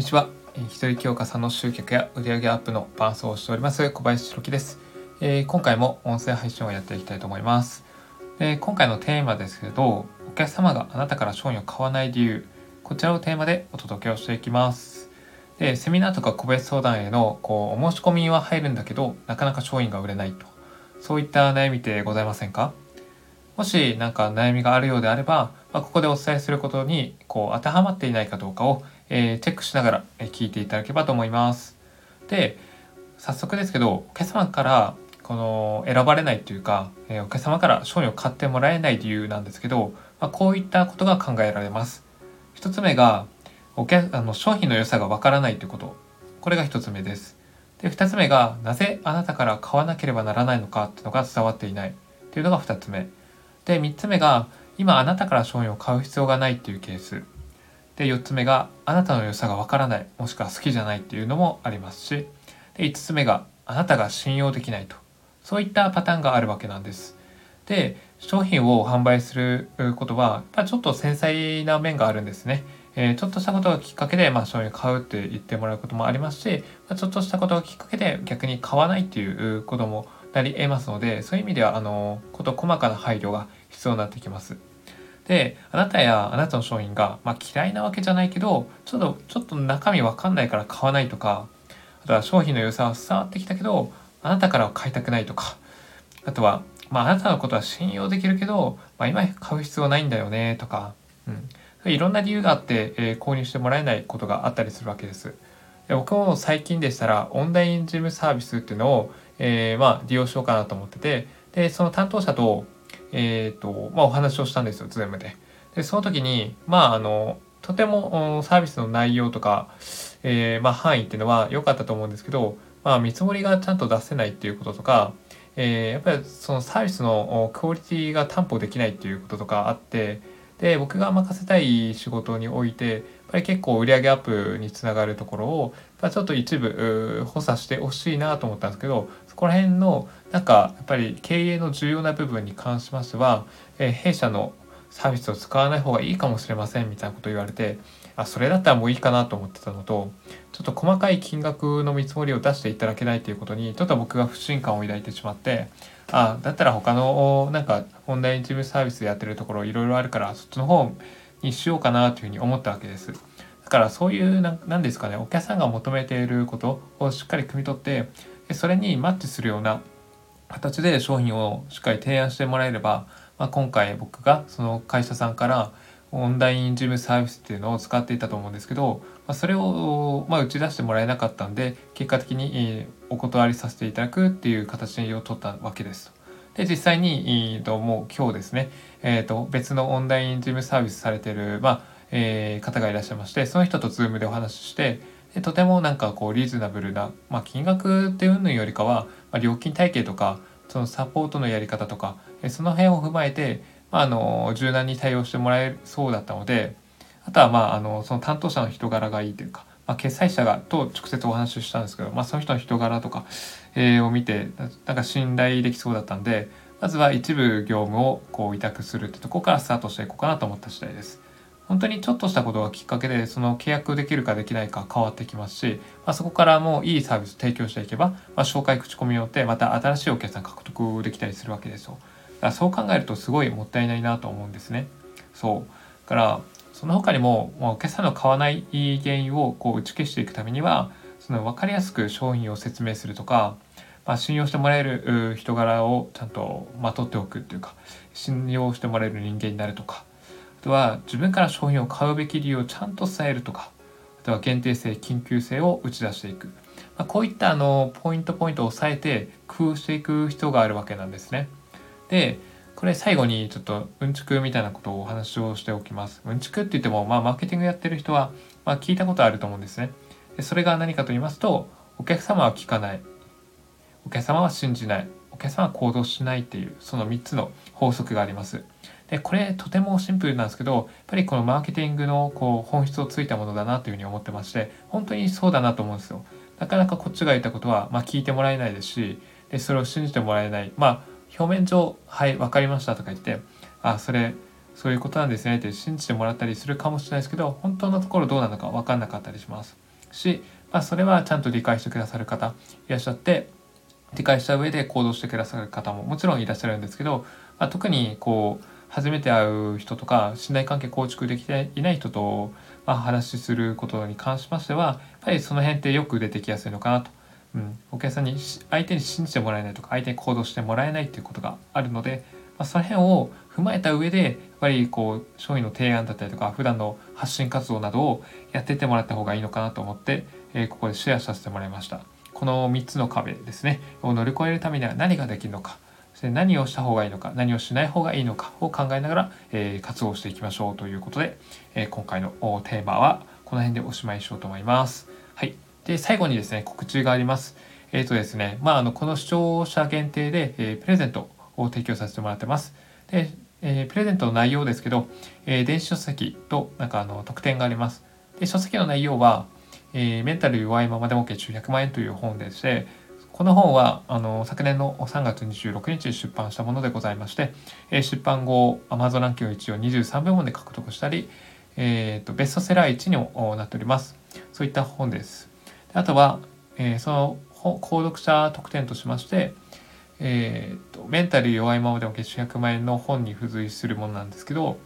にちは。一人強化さんの集客や売上アップの伴走をしております小林弘樹です、えー、今回も音声配信をやっていきたいと思います。で今回のテーマですけど、お客様があなたから商品を買わない理由、こちらをテーマでお届けをしていきます。でセミナーとか個別相談へのこうお申し込みは入るんだけど、なかなか商品が売れないと。そういった悩みってございませんか？もし何か悩みがあるようであれば、まあ、ここでお伝えすることにこう当てはまっていないかどうかを、えー、チェックしながら聞いていただければと思います。で早速ですけどお客様からこの選ばれないというか、え、お客様から商品を買ってもらえない理由なんですけど、まあ、こういったことが考えられます。1つ目がお客あの商品の良さがわからないということこれが1つ目です。で2つ目がなぜあなたから買わなければならないのかっていうのが伝わっていないっていうのが2つ目で3つ目が今あなたから商品を買う必要がないっていうケースで4つ目があなたの良さがわからないもしくは好きじゃないっていうのもありますしで5つ目があなたが信用できないと。そういったパターンがあるわけなんです。で商品を販売することはやっちょっと繊細な面があるんですね。えー、ちょっとしたことがきっかけで、まあ、商品を買うって言ってもらうこともありますし、まあ、ちょっとしたことがきっかけで逆に買わないっていうこともなり得ますのでそういう意味ではあのこと細かな配慮が必要になってきます。であなたやあなたの商品が、まあ、嫌いなわけじゃないけどちょっとちょっと中身わかんないから買わないとかあとは商品の良さは伝わってきたけどあなたからは買いたくないとかあとは、まあ、あなたのことは信用できるけど、まあ、今買う必要ないんだよねとか、うん、いろんな理由があって、えー、購入してもらえないことがあったりするわけです。で僕も最近でしたらオンライン事務サービスっていうのを、えー、まあ利用しようかなと思っててでその担当者とえっ、ー、と、まあ、お話をしたんですよ、ズームで。で、その時に、まあ、あの、とてもサービスの内容とか、えー、まあ、範囲っていうのは良かったと思うんですけど、まあ、見積もりがちゃんと出せないっていうこととか、えー、やっぱりそのサービスのクオリティが担保できないっていうこととかあって、で、僕が任せたい仕事において、やっぱり結構売上アップにつながるところを、ちょっと一部補佐してほしいなと思ったんですけど、そこら辺のなんかやっぱり経営の重要な部分に関しましては、えー、弊社のサービスを使わない方がいいかもしれませんみたいなことを言われてあそれだったらもういいかなと思ってたのとちょっと細かい金額の見積もりを出していただけないということにちょっと僕が不信感を抱いてしまってあだったら他のなんかオンライン事務サービスでやってるところいろいろあるからそっちの方にしようかなというふうに思ったわけです。だからそういう何ですかねお客さんが求めていることをしっかり汲み取ってそれにマッチするような形で商品をしっかり提案してもらえれば、まあ、今回僕がその会社さんからオンライン事務サービスっていうのを使っていたと思うんですけど、まあ、それを、まあ、打ち出してもらえなかったんで結果的にお断りさせていただくっていう形を取ったわけです。で実際に、えー、ともう今日ですね、えー、と別のオンライン事務サービスされてる、まあえー、方がいらっしゃいましてその人と Zoom でお話ししてでとてもなんかこうリーズナブルな、まあ、金額っていうのよりかは、まあ、料金体系とかそのサポートのやり方とかその辺を踏まえて、あの柔軟に対応してもらえそうだったのであとはまああのその担当者の人柄がいいというか、まあ、決済者がと直接お話ししたんですけど、まあ、その人の人柄とか、えー、を見てなんか信頼できそうだったんでまずは一部業務をこう委託するってとこからスタートしていこうかなと思った次第です。本当にちょっとしたことがきっかけでその契約できるかできないか変わってきますし、まあ、そこからもういいサービス提供していけば、まあ、紹介口コミによってまた新しいお客さん獲得できたりするわけですよ。だからそう考えるとすごいもったいないなと思うんですね。そう。からその他にも、まあ、お客さんの買わない原因をこう打ち消していくためにはその分かりやすく商品を説明するとか、まあ、信用してもらえる人柄をちゃんとまとっておくっていうか信用してもらえる人間になるとかあとは自分から商品を買うべき理由をちゃんと伝えるとかあとは限定性緊急性を打ち出していく、まあ、こういったあのポイントポイントを押さえて工夫していく必要があるわけなんですね。でこれ最後にちょっとうんちくみたいなことをお話をしておきます。うんちくって言ってもまあマーケティングやってる人はまあ聞いたことあると思うんですね。でそれが何かと言いますとお客様は聞かない。お客様は信じない。お客様は行動しないっていうその3つの法則があります。でこれとてもシンプルなんですけどやっぱりこのマーケティングのこう本質をついたものだなというふうに思ってまして本当にそうだなと思うんですよ。なかなかこっちが言ったことは、まあ、聞いてもらえないですしでそれを信じてもらえない。まあ表面上「はい分かりました」とか言って「あそれそういうことなんですね」って信じてもらったりするかもしれないですけど本当のところどうなのか分かんなかったりします。し、まあ、それはちゃんと理解してくださる方いらっしゃって理解した上で行動してくださる方ももちろんいらっしゃるんですけど、まあ、特にこう初めて会う人とか信頼関係構築できていない人と、まあ、話しすることに関しましてはやっぱりその辺ってよく出てきやすいのかなと。うん、お客さんに相手に信じてもらえないとか相手に行動してもらえないっていうことがあるので、まあ、その辺を踏まえた上でやっぱりこう商品の提案だったりとか普段の発信活動などをやってってもらった方がいいのかなと思って、えー、ここでシェアさせてもらいました。この3つの壁ですねを乗り越えるためには何ができるのかそして何をした方がいいのか何をしない方がいいのかを考えながら、えー、活動していきましょうということで、えー、今回のテーマはこの辺でおしまいしようと思います。はい、で最後にですね告知があります。えっ、ー、とですねまああのこの視聴者限定で、えプレゼントを提供させてもらってます。でえプレゼントの内容ですけど、え電子書籍となんかあの特典があります。で書籍の内容は、えー、メンタル弱いままでも月収100万円という本でして、この本はあの昨年の3月26日に出版したものでございまして、えー、出版後 Amazon ランキング1位を23部門で獲得したり、えーと、ベストセラー1にもなっております。そういった本です。あとは、えー、その購読者特典としまして、えーと、メンタル弱いままでも月収100万円の本に付随するものなんですけど、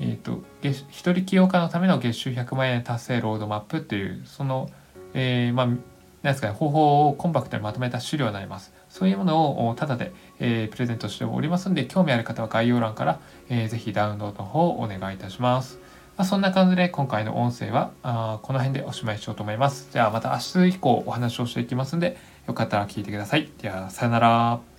えーと、一人起業家のための月収100万円達成ロードマップっていうその、えー、まあなんですかね方法をコンパクトにまとめた資料になります。そういうものをタダで、えー、プレゼントしておりますので興味ある方は概要欄から、えー、ぜひダウンロードの方をお願いいたします。まあ、そんな感じで今回の音声はあこの辺でおしまいしようと思います。じゃあまた明日以降お話をしていきますんでよかったら聞いてください。ではさよなら。